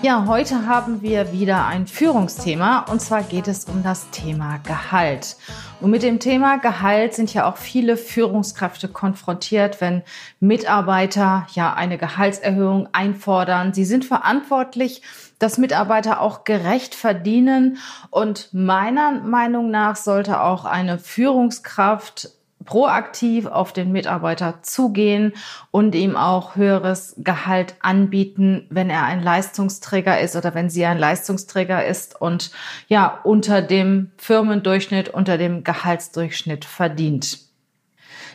Ja, heute haben wir wieder ein Führungsthema und zwar geht es um das Thema Gehalt. Und mit dem Thema Gehalt sind ja auch viele Führungskräfte konfrontiert, wenn Mitarbeiter ja eine Gehaltserhöhung einfordern. Sie sind verantwortlich, dass Mitarbeiter auch gerecht verdienen und meiner Meinung nach sollte auch eine Führungskraft proaktiv auf den Mitarbeiter zugehen und ihm auch höheres Gehalt anbieten, wenn er ein Leistungsträger ist oder wenn sie ein Leistungsträger ist und ja unter dem Firmendurchschnitt, unter dem Gehaltsdurchschnitt verdient.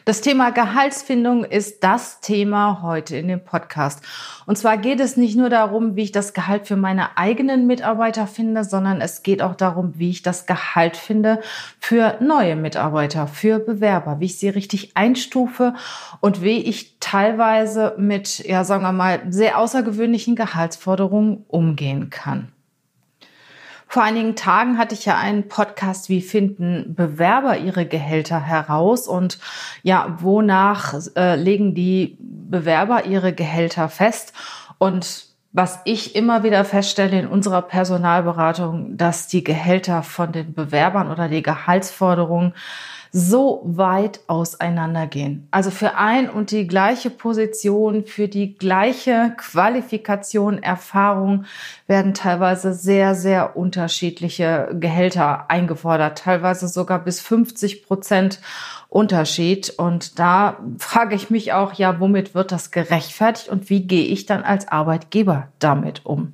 Das Thema Gehaltsfindung ist das Thema heute in dem Podcast. Und zwar geht es nicht nur darum, wie ich das Gehalt für meine eigenen Mitarbeiter finde, sondern es geht auch darum, wie ich das Gehalt finde für neue Mitarbeiter, für Bewerber, wie ich sie richtig einstufe und wie ich teilweise mit, ja, sagen wir mal, sehr außergewöhnlichen Gehaltsforderungen umgehen kann. Vor einigen Tagen hatte ich ja einen Podcast, wie finden Bewerber ihre Gehälter heraus und ja, wonach äh, legen die Bewerber ihre Gehälter fest? Und was ich immer wieder feststelle in unserer Personalberatung, dass die Gehälter von den Bewerbern oder die Gehaltsforderungen so weit auseinandergehen. Also für ein und die gleiche Position, für die gleiche Qualifikation, Erfahrung werden teilweise sehr, sehr unterschiedliche Gehälter eingefordert, teilweise sogar bis 50 Prozent Unterschied. Und da frage ich mich auch, ja, womit wird das gerechtfertigt und wie gehe ich dann als Arbeitgeber damit um?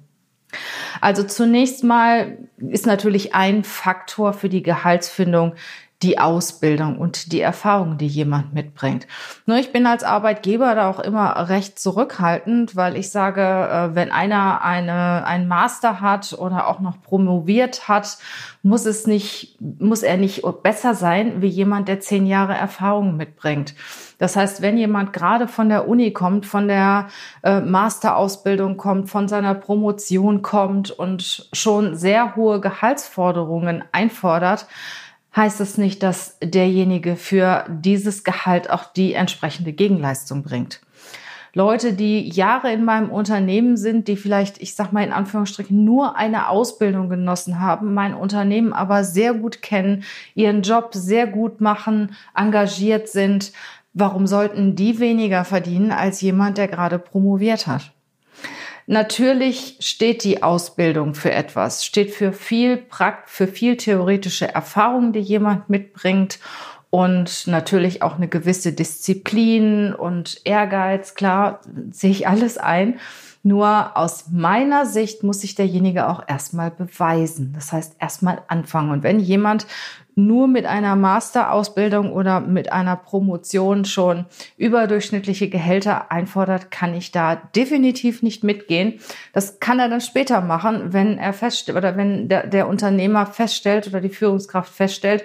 Also zunächst mal ist natürlich ein Faktor für die Gehaltsfindung die Ausbildung und die Erfahrung, die jemand mitbringt. Nur ich bin als Arbeitgeber da auch immer recht zurückhaltend, weil ich sage, äh, wenn einer eine, ein Master hat oder auch noch promoviert hat, muss es nicht, muss er nicht besser sein wie jemand, der zehn Jahre Erfahrung mitbringt. Das heißt, wenn jemand gerade von der Uni kommt, von der äh, Masterausbildung kommt, von seiner Promotion kommt und schon sehr hohe Gehaltsforderungen einfordert, heißt es nicht, dass derjenige für dieses Gehalt auch die entsprechende Gegenleistung bringt. Leute, die Jahre in meinem Unternehmen sind, die vielleicht, ich sag mal in Anführungsstrichen, nur eine Ausbildung genossen haben, mein Unternehmen aber sehr gut kennen, ihren Job sehr gut machen, engagiert sind, warum sollten die weniger verdienen als jemand, der gerade promoviert hat? Natürlich steht die Ausbildung für etwas, steht für viel Prakt, für viel theoretische Erfahrung, die jemand mitbringt und natürlich auch eine gewisse Disziplin und Ehrgeiz. Klar, sehe ich alles ein. Nur aus meiner Sicht muss sich derjenige auch erstmal beweisen. Das heißt, erstmal anfangen. Und wenn jemand nur mit einer Masterausbildung oder mit einer Promotion schon überdurchschnittliche Gehälter einfordert, kann ich da definitiv nicht mitgehen. Das kann er dann später machen, wenn er feststellt oder wenn der, der Unternehmer feststellt oder die Führungskraft feststellt,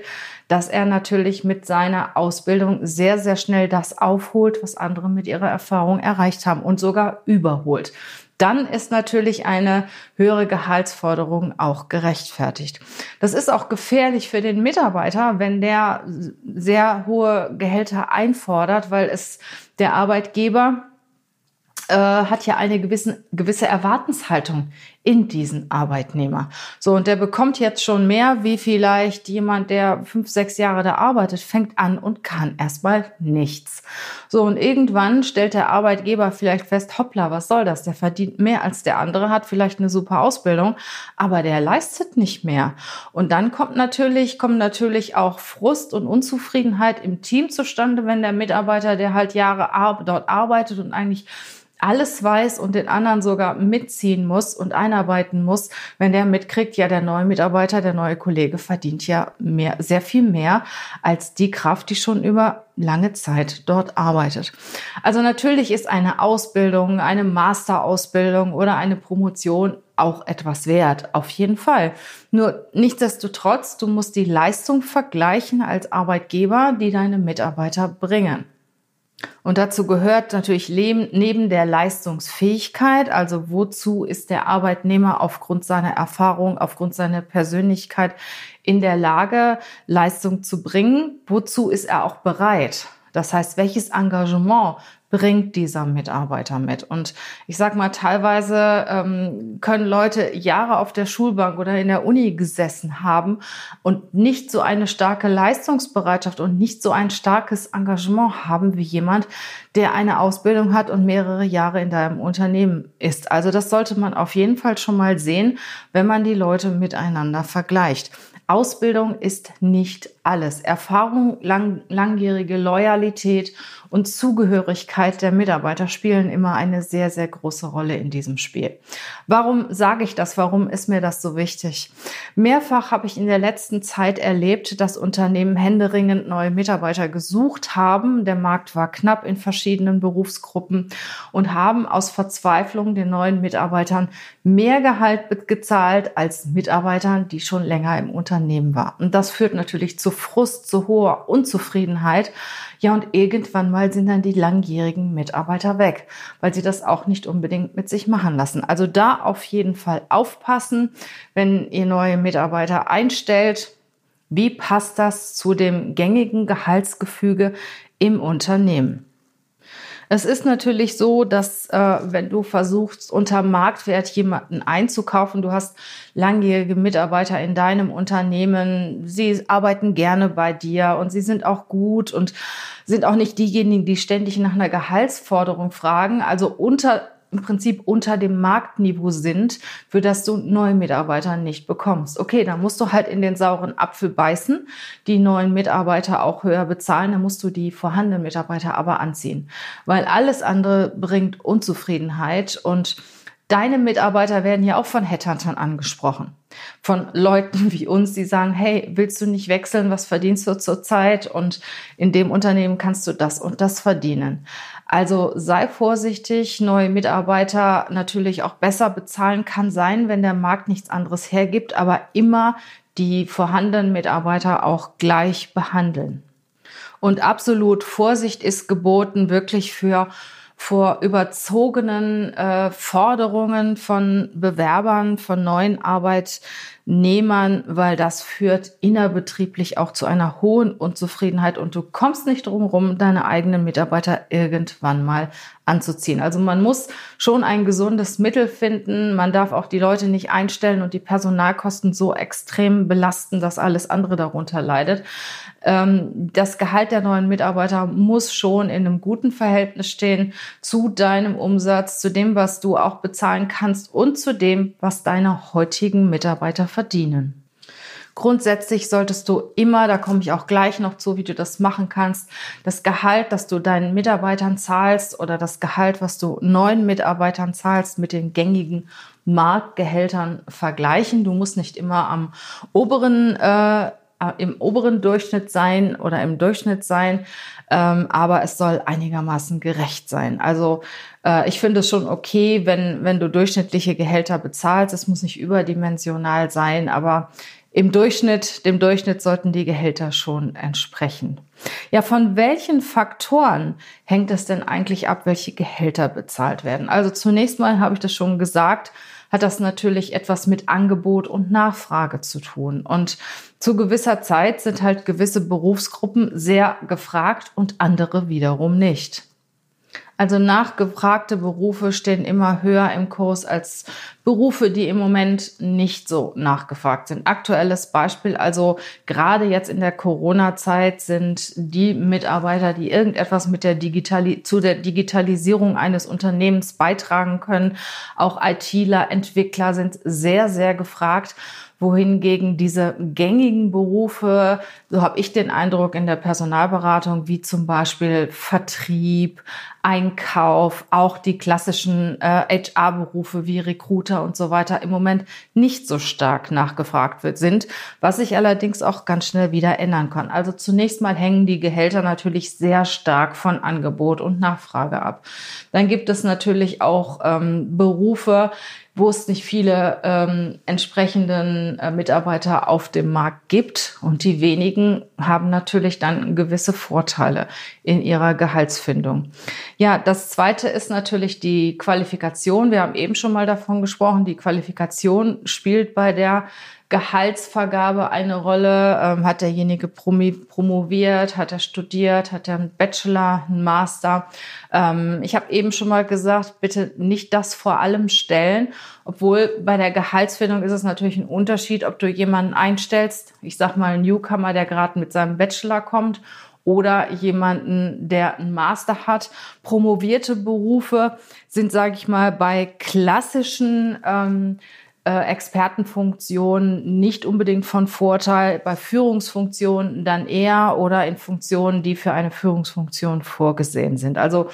dass er natürlich mit seiner Ausbildung sehr, sehr schnell das aufholt, was andere mit ihrer Erfahrung erreicht haben und sogar überholt dann ist natürlich eine höhere Gehaltsforderung auch gerechtfertigt. Das ist auch gefährlich für den Mitarbeiter, wenn der sehr hohe Gehälter einfordert, weil es der Arbeitgeber äh, hat ja eine gewisse, gewisse Erwartenshaltung in diesen Arbeitnehmer. So, und der bekommt jetzt schon mehr, wie vielleicht jemand, der fünf, sechs Jahre da arbeitet, fängt an und kann erstmal nichts. So, und irgendwann stellt der Arbeitgeber vielleicht fest, hoppla, was soll das? Der verdient mehr als der andere, hat vielleicht eine super Ausbildung, aber der leistet nicht mehr. Und dann kommt natürlich, kommen natürlich auch Frust und Unzufriedenheit im Team zustande, wenn der Mitarbeiter, der halt Jahre dort arbeitet und eigentlich alles weiß und den anderen sogar mitziehen muss und einarbeiten muss, wenn der mitkriegt, ja, der neue Mitarbeiter, der neue Kollege verdient ja mehr, sehr viel mehr als die Kraft, die schon über lange Zeit dort arbeitet. Also natürlich ist eine Ausbildung, eine Masterausbildung oder eine Promotion auch etwas wert, auf jeden Fall. Nur nichtsdestotrotz, du musst die Leistung vergleichen als Arbeitgeber, die deine Mitarbeiter bringen. Und dazu gehört natürlich neben der Leistungsfähigkeit, also wozu ist der Arbeitnehmer aufgrund seiner Erfahrung, aufgrund seiner Persönlichkeit in der Lage, Leistung zu bringen, wozu ist er auch bereit. Das heißt, welches Engagement bringt dieser Mitarbeiter mit? Und ich sage mal, teilweise ähm, können Leute Jahre auf der Schulbank oder in der Uni gesessen haben und nicht so eine starke Leistungsbereitschaft und nicht so ein starkes Engagement haben wie jemand, der eine Ausbildung hat und mehrere Jahre in deinem Unternehmen ist. Also das sollte man auf jeden Fall schon mal sehen, wenn man die Leute miteinander vergleicht. Ausbildung ist nicht alles. Erfahrung, lang, langjährige Loyalität und Zugehörigkeit der Mitarbeiter spielen immer eine sehr, sehr große Rolle in diesem Spiel. Warum sage ich das? Warum ist mir das so wichtig? Mehrfach habe ich in der letzten Zeit erlebt, dass Unternehmen händeringend neue Mitarbeiter gesucht haben. Der Markt war knapp in verschiedenen Berufsgruppen und haben aus Verzweiflung den neuen Mitarbeitern mehr Gehalt gezahlt als Mitarbeitern, die schon länger im Unternehmen waren. Und das führt natürlich zu Frust, zu hoher Unzufriedenheit. Ja, und irgendwann mal sind dann die langjährigen Mitarbeiter weg, weil sie das auch nicht unbedingt mit sich machen lassen. Also da auf jeden Fall aufpassen, wenn ihr neue Mitarbeiter einstellt. Wie passt das zu dem gängigen Gehaltsgefüge im Unternehmen? Es ist natürlich so, dass äh, wenn du versuchst, unter Marktwert jemanden einzukaufen, du hast langjährige Mitarbeiter in deinem Unternehmen, sie arbeiten gerne bei dir und sie sind auch gut und sind auch nicht diejenigen, die ständig nach einer Gehaltsforderung fragen. Also unter im Prinzip unter dem Marktniveau sind, für das du neue Mitarbeiter nicht bekommst. Okay, dann musst du halt in den sauren Apfel beißen, die neuen Mitarbeiter auch höher bezahlen, dann musst du die vorhandenen Mitarbeiter aber anziehen, weil alles andere bringt Unzufriedenheit und Deine Mitarbeiter werden ja auch von Headhuntern angesprochen. Von Leuten wie uns, die sagen, hey, willst du nicht wechseln? Was verdienst du zurzeit? Und in dem Unternehmen kannst du das und das verdienen. Also sei vorsichtig, neue Mitarbeiter natürlich auch besser bezahlen kann sein, wenn der Markt nichts anderes hergibt, aber immer die vorhandenen Mitarbeiter auch gleich behandeln. Und absolut Vorsicht ist geboten, wirklich für vor überzogenen äh, Forderungen von Bewerbern, von neuen Arbeitnehmern, weil das führt innerbetrieblich auch zu einer hohen Unzufriedenheit und du kommst nicht drum rum, deine eigenen Mitarbeiter irgendwann mal anzuziehen. Also man muss schon ein gesundes Mittel finden. Man darf auch die Leute nicht einstellen und die Personalkosten so extrem belasten, dass alles andere darunter leidet. Ähm, das Gehalt der neuen Mitarbeiter muss schon in einem guten Verhältnis stehen zu deinem Umsatz, zu dem, was du auch bezahlen kannst und zu dem, was deine heutigen Mitarbeiter verdienen. Grundsätzlich solltest du immer, da komme ich auch gleich noch zu, wie du das machen kannst, das Gehalt, das du deinen Mitarbeitern zahlst oder das Gehalt, was du neuen Mitarbeitern zahlst, mit den gängigen Marktgehältern vergleichen. Du musst nicht immer am oberen äh, im oberen Durchschnitt sein oder im Durchschnitt sein, ähm, aber es soll einigermaßen gerecht sein. Also äh, ich finde es schon okay, wenn, wenn du durchschnittliche Gehälter bezahlst. Es muss nicht überdimensional sein, aber im Durchschnitt, dem Durchschnitt sollten die Gehälter schon entsprechen. Ja, von welchen Faktoren hängt es denn eigentlich ab, welche Gehälter bezahlt werden? Also zunächst mal habe ich das schon gesagt, hat das natürlich etwas mit Angebot und Nachfrage zu tun. Und zu gewisser Zeit sind halt gewisse Berufsgruppen sehr gefragt und andere wiederum nicht. Also nachgefragte Berufe stehen immer höher im Kurs als Berufe, die im Moment nicht so nachgefragt sind. Aktuelles Beispiel, also gerade jetzt in der Corona-Zeit sind die Mitarbeiter, die irgendetwas mit der Digitali zu der Digitalisierung eines Unternehmens beitragen können, auch ITler, Entwickler sind sehr, sehr gefragt wohingegen diese gängigen Berufe, so habe ich den Eindruck in der Personalberatung, wie zum Beispiel Vertrieb, Einkauf, auch die klassischen äh, HR-Berufe wie Recruiter und so weiter im Moment nicht so stark nachgefragt wird, sind, was sich allerdings auch ganz schnell wieder ändern kann. Also zunächst mal hängen die Gehälter natürlich sehr stark von Angebot und Nachfrage ab. Dann gibt es natürlich auch ähm, Berufe, wo es nicht viele ähm, entsprechenden äh, Mitarbeiter auf dem Markt gibt. Und die wenigen haben natürlich dann gewisse Vorteile in ihrer Gehaltsfindung. Ja, das zweite ist natürlich die Qualifikation. Wir haben eben schon mal davon gesprochen. Die Qualifikation spielt bei der Gehaltsvergabe eine Rolle? Ähm, hat derjenige promoviert? Hat er studiert? Hat er einen Bachelor, einen Master? Ähm, ich habe eben schon mal gesagt, bitte nicht das vor allem stellen, obwohl bei der Gehaltsfindung ist es natürlich ein Unterschied, ob du jemanden einstellst, ich sag mal einen Newcomer, der gerade mit seinem Bachelor kommt oder jemanden, der einen Master hat. Promovierte Berufe sind, sage ich mal, bei klassischen ähm, äh, Expertenfunktionen nicht unbedingt von Vorteil, bei Führungsfunktionen dann eher oder in Funktionen, die für eine Führungsfunktion vorgesehen sind. Also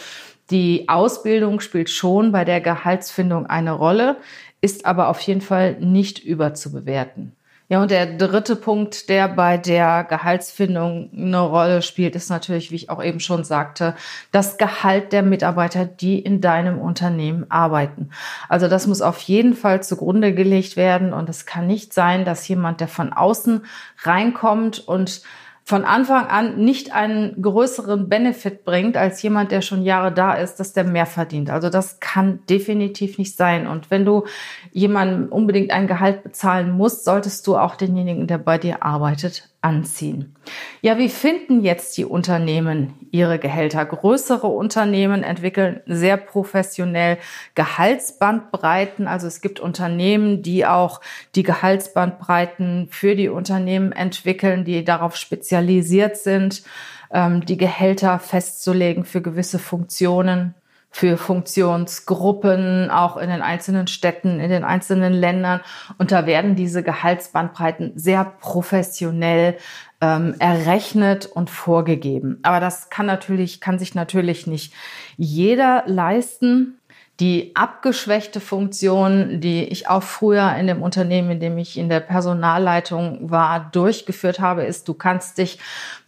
die Ausbildung spielt schon bei der Gehaltsfindung eine Rolle, ist aber auf jeden Fall nicht überzubewerten. Ja, und der dritte Punkt, der bei der Gehaltsfindung eine Rolle spielt, ist natürlich, wie ich auch eben schon sagte, das Gehalt der Mitarbeiter, die in deinem Unternehmen arbeiten. Also das muss auf jeden Fall zugrunde gelegt werden und es kann nicht sein, dass jemand, der von außen reinkommt und von Anfang an nicht einen größeren Benefit bringt als jemand, der schon Jahre da ist, dass der mehr verdient. Also das kann definitiv nicht sein. Und wenn du jemandem unbedingt ein Gehalt bezahlen musst, solltest du auch denjenigen, der bei dir arbeitet, anziehen. Ja, wie finden jetzt die Unternehmen ihre Gehälter? Größere Unternehmen entwickeln sehr professionell Gehaltsbandbreiten. Also es gibt Unternehmen, die auch die Gehaltsbandbreiten für die Unternehmen entwickeln, die darauf spezialisiert sind, ähm, die Gehälter festzulegen für gewisse Funktionen für Funktionsgruppen, auch in den einzelnen Städten, in den einzelnen Ländern. Und da werden diese Gehaltsbandbreiten sehr professionell ähm, errechnet und vorgegeben. Aber das kann natürlich, kann sich natürlich nicht jeder leisten die abgeschwächte Funktion, die ich auch früher in dem Unternehmen, in dem ich in der Personalleitung war, durchgeführt habe, ist, du kannst dich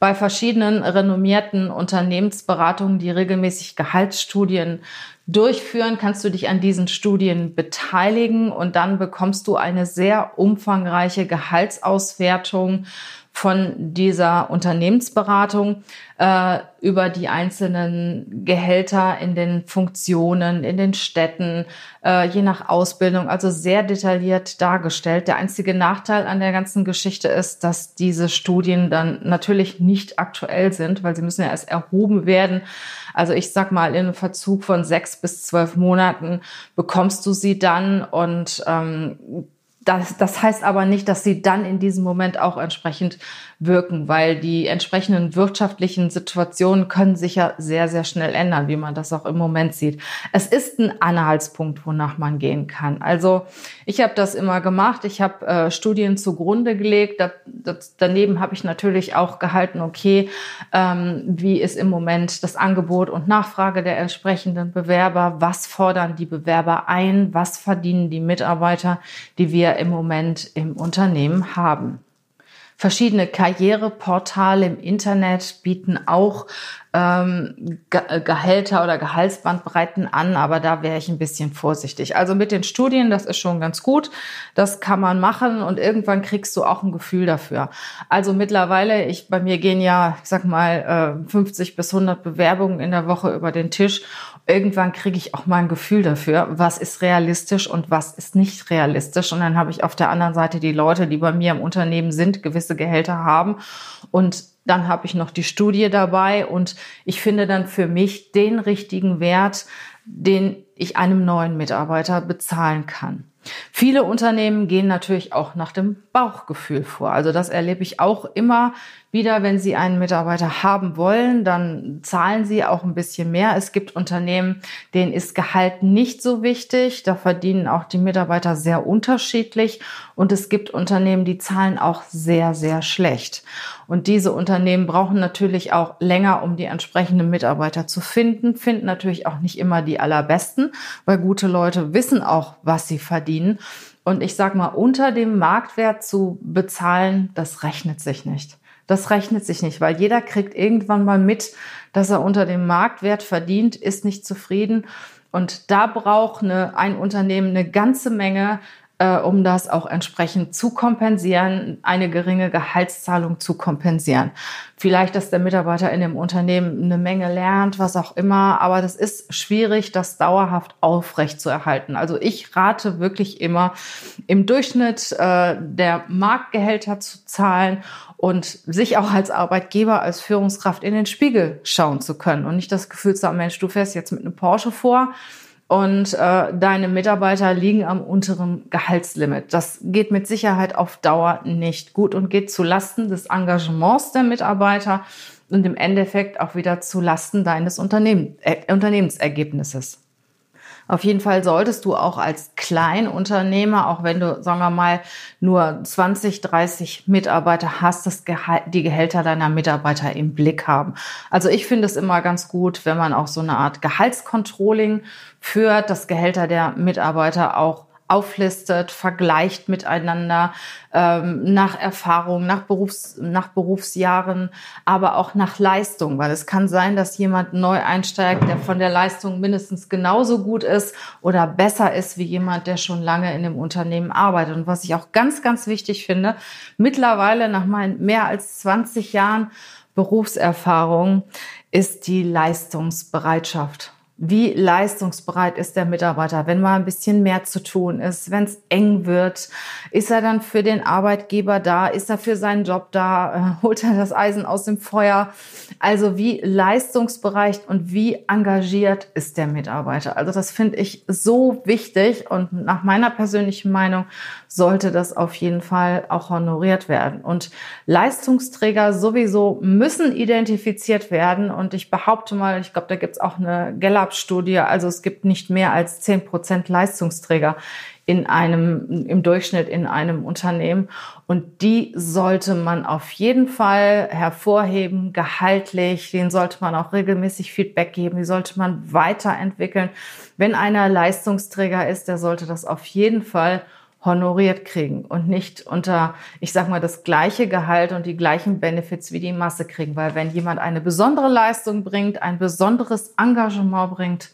bei verschiedenen renommierten Unternehmensberatungen, die regelmäßig Gehaltsstudien durchführen, kannst du dich an diesen Studien beteiligen und dann bekommst du eine sehr umfangreiche Gehaltsauswertung von dieser Unternehmensberatung äh, über die einzelnen Gehälter in den Funktionen, in den Städten, äh, je nach Ausbildung, also sehr detailliert dargestellt. Der einzige Nachteil an der ganzen Geschichte ist, dass diese Studien dann natürlich nicht aktuell sind, weil sie müssen ja erst erhoben werden. Also ich sag mal, in einem Verzug von sechs bis zwölf Monaten bekommst du sie dann und ähm, das, das heißt aber nicht, dass sie dann in diesem Moment auch entsprechend wirken, weil die entsprechenden wirtschaftlichen Situationen können sich ja sehr, sehr schnell ändern, wie man das auch im Moment sieht. Es ist ein Anhaltspunkt, wonach man gehen kann. Also ich habe das immer gemacht. Ich habe äh, Studien zugrunde gelegt. Das, das, daneben habe ich natürlich auch gehalten, okay, ähm, wie ist im Moment das Angebot und Nachfrage der entsprechenden Bewerber? Was fordern die Bewerber ein? Was verdienen die Mitarbeiter, die wir im Moment im Unternehmen haben? Verschiedene Karriereportale im Internet bieten auch ähm, äh, Gehälter oder Gehaltsbandbreiten an, aber da wäre ich ein bisschen vorsichtig. Also mit den Studien, das ist schon ganz gut. Das kann man machen und irgendwann kriegst du auch ein Gefühl dafür. Also mittlerweile, ich bei mir gehen ja, ich sag mal, 50 äh, bis 100 Bewerbungen in der Woche über den Tisch irgendwann kriege ich auch mal ein Gefühl dafür, was ist realistisch und was ist nicht realistisch. Und dann habe ich auf der anderen Seite die Leute, die bei mir im Unternehmen sind, gewisse Gehälter haben. Und dann habe ich noch die Studie dabei und ich finde dann für mich den richtigen Wert, den ich einem neuen Mitarbeiter bezahlen kann. Viele Unternehmen gehen natürlich auch nach dem Bauchgefühl vor. Also das erlebe ich auch immer wieder, wenn sie einen Mitarbeiter haben wollen, dann zahlen sie auch ein bisschen mehr. Es gibt Unternehmen, denen ist Gehalt nicht so wichtig. Da verdienen auch die Mitarbeiter sehr unterschiedlich. Und es gibt Unternehmen, die zahlen auch sehr, sehr schlecht. Und diese Unternehmen brauchen natürlich auch länger, um die entsprechenden Mitarbeiter zu finden, finden natürlich auch nicht immer die allerbesten, weil gute Leute wissen auch, was sie verdienen. Und ich sag mal, unter dem Marktwert zu bezahlen, das rechnet sich nicht. Das rechnet sich nicht, weil jeder kriegt irgendwann mal mit, dass er unter dem Marktwert verdient, ist nicht zufrieden. Und da braucht eine, ein Unternehmen eine ganze Menge äh, um das auch entsprechend zu kompensieren, eine geringe Gehaltszahlung zu kompensieren. Vielleicht, dass der Mitarbeiter in dem Unternehmen eine Menge lernt, was auch immer, aber das ist schwierig, das dauerhaft aufrecht zu erhalten. Also ich rate wirklich immer, im Durchschnitt äh, der Marktgehälter zu zahlen und sich auch als Arbeitgeber, als Führungskraft in den Spiegel schauen zu können und nicht das Gefühl zu haben, Mensch, du fährst jetzt mit einem Porsche vor und äh, deine Mitarbeiter liegen am unteren Gehaltslimit. Das geht mit Sicherheit auf Dauer nicht gut und geht zu Lasten des Engagements der Mitarbeiter und im Endeffekt auch wieder zu Lasten deines Unternehmen, äh, Unternehmensergebnisses. Auf jeden Fall solltest du auch als Kleinunternehmer, auch wenn du, sagen wir mal, nur 20, 30 Mitarbeiter hast, das Gehalt, die Gehälter deiner Mitarbeiter im Blick haben. Also ich finde es immer ganz gut, wenn man auch so eine Art Gehaltscontrolling führt, das Gehälter der Mitarbeiter auch auflistet, vergleicht miteinander ähm, nach Erfahrung, nach, Berufs-, nach Berufsjahren, aber auch nach Leistung, weil es kann sein, dass jemand neu einsteigt, der von der Leistung mindestens genauso gut ist oder besser ist wie jemand, der schon lange in dem Unternehmen arbeitet. Und was ich auch ganz, ganz wichtig finde, mittlerweile nach meinen mehr als 20 Jahren Berufserfahrung ist die Leistungsbereitschaft wie leistungsbereit ist der Mitarbeiter, wenn mal ein bisschen mehr zu tun ist, wenn es eng wird, ist er dann für den Arbeitgeber da, ist er für seinen Job da, äh, holt er das Eisen aus dem Feuer. Also wie leistungsbereit und wie engagiert ist der Mitarbeiter. Also das finde ich so wichtig und nach meiner persönlichen Meinung sollte das auf jeden Fall auch honoriert werden. Und Leistungsträger sowieso müssen identifiziert werden und ich behaupte mal, ich glaube, da gibt es auch eine Gallup Studie, also es gibt nicht mehr als zehn Prozent Leistungsträger in einem, im Durchschnitt in einem Unternehmen. Und die sollte man auf jeden Fall hervorheben, gehaltlich. Den sollte man auch regelmäßig Feedback geben. Die sollte man weiterentwickeln. Wenn einer Leistungsträger ist, der sollte das auf jeden Fall honoriert kriegen und nicht unter, ich sag mal, das gleiche Gehalt und die gleichen Benefits wie die Masse kriegen. Weil wenn jemand eine besondere Leistung bringt, ein besonderes Engagement bringt,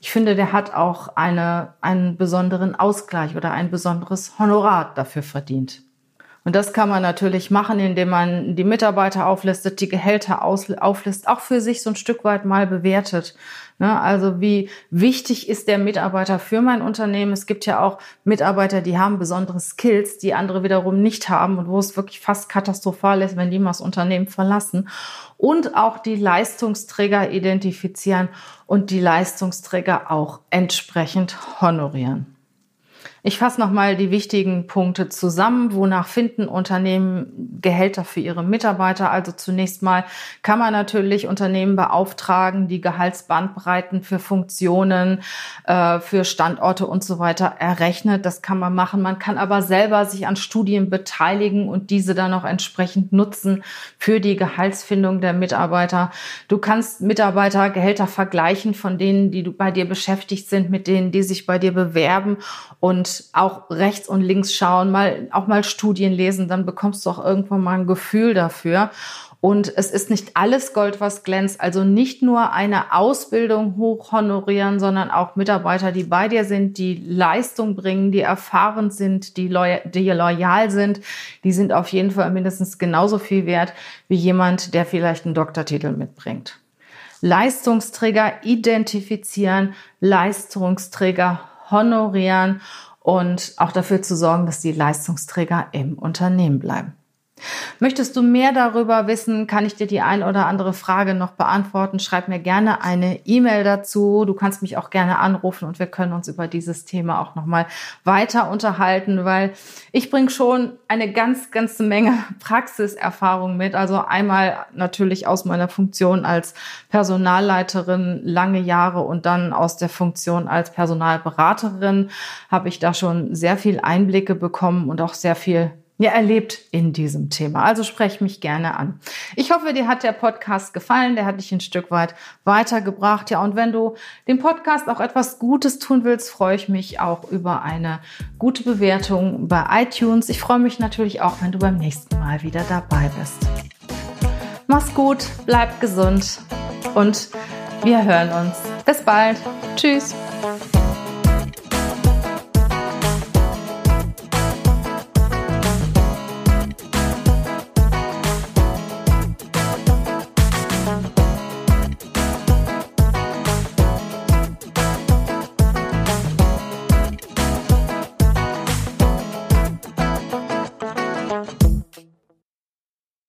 ich finde, der hat auch eine, einen besonderen Ausgleich oder ein besonderes Honorar dafür verdient. Und das kann man natürlich machen, indem man die Mitarbeiter auflistet, die Gehälter auflistet, auch für sich so ein Stück weit mal bewertet. Ne? Also wie wichtig ist der Mitarbeiter für mein Unternehmen? Es gibt ja auch Mitarbeiter, die haben besondere Skills, die andere wiederum nicht haben und wo es wirklich fast katastrophal ist, wenn die mal das Unternehmen verlassen. Und auch die Leistungsträger identifizieren und die Leistungsträger auch entsprechend honorieren. Ich fasse nochmal die wichtigen Punkte zusammen. Wonach finden Unternehmen Gehälter für ihre Mitarbeiter? Also zunächst mal kann man natürlich Unternehmen beauftragen, die Gehaltsbandbreiten für Funktionen, äh, für Standorte und so weiter errechnet. Das kann man machen. Man kann aber selber sich an Studien beteiligen und diese dann auch entsprechend nutzen für die Gehaltsfindung der Mitarbeiter. Du kannst Mitarbeitergehälter vergleichen von denen, die bei dir beschäftigt sind, mit denen, die sich bei dir bewerben auch rechts und links schauen, mal auch mal Studien lesen, dann bekommst du auch irgendwann mal ein Gefühl dafür. Und es ist nicht alles Gold, was glänzt. Also nicht nur eine Ausbildung hoch honorieren, sondern auch Mitarbeiter, die bei dir sind, die Leistung bringen, die erfahren sind, die, loyal, die loyal sind. Die sind auf jeden Fall mindestens genauso viel wert wie jemand, der vielleicht einen Doktortitel mitbringt. Leistungsträger identifizieren, Leistungsträger honorieren und auch dafür zu sorgen, dass die Leistungsträger im Unternehmen bleiben. Möchtest du mehr darüber wissen, kann ich dir die ein oder andere Frage noch beantworten. Schreib mir gerne eine E-Mail dazu. Du kannst mich auch gerne anrufen und wir können uns über dieses Thema auch nochmal weiter unterhalten, weil ich bringe schon eine ganz, ganze Menge Praxiserfahrung mit. Also einmal natürlich aus meiner Funktion als Personalleiterin lange Jahre und dann aus der Funktion als Personalberaterin habe ich da schon sehr viel Einblicke bekommen und auch sehr viel ja, erlebt in diesem Thema. Also sprech mich gerne an. Ich hoffe, dir hat der Podcast gefallen, der hat dich ein Stück weit weitergebracht. Ja, und wenn du dem Podcast auch etwas Gutes tun willst, freue ich mich auch über eine gute Bewertung bei iTunes. Ich freue mich natürlich auch, wenn du beim nächsten Mal wieder dabei bist. Mach's gut, bleib gesund und wir hören uns. Bis bald. Tschüss.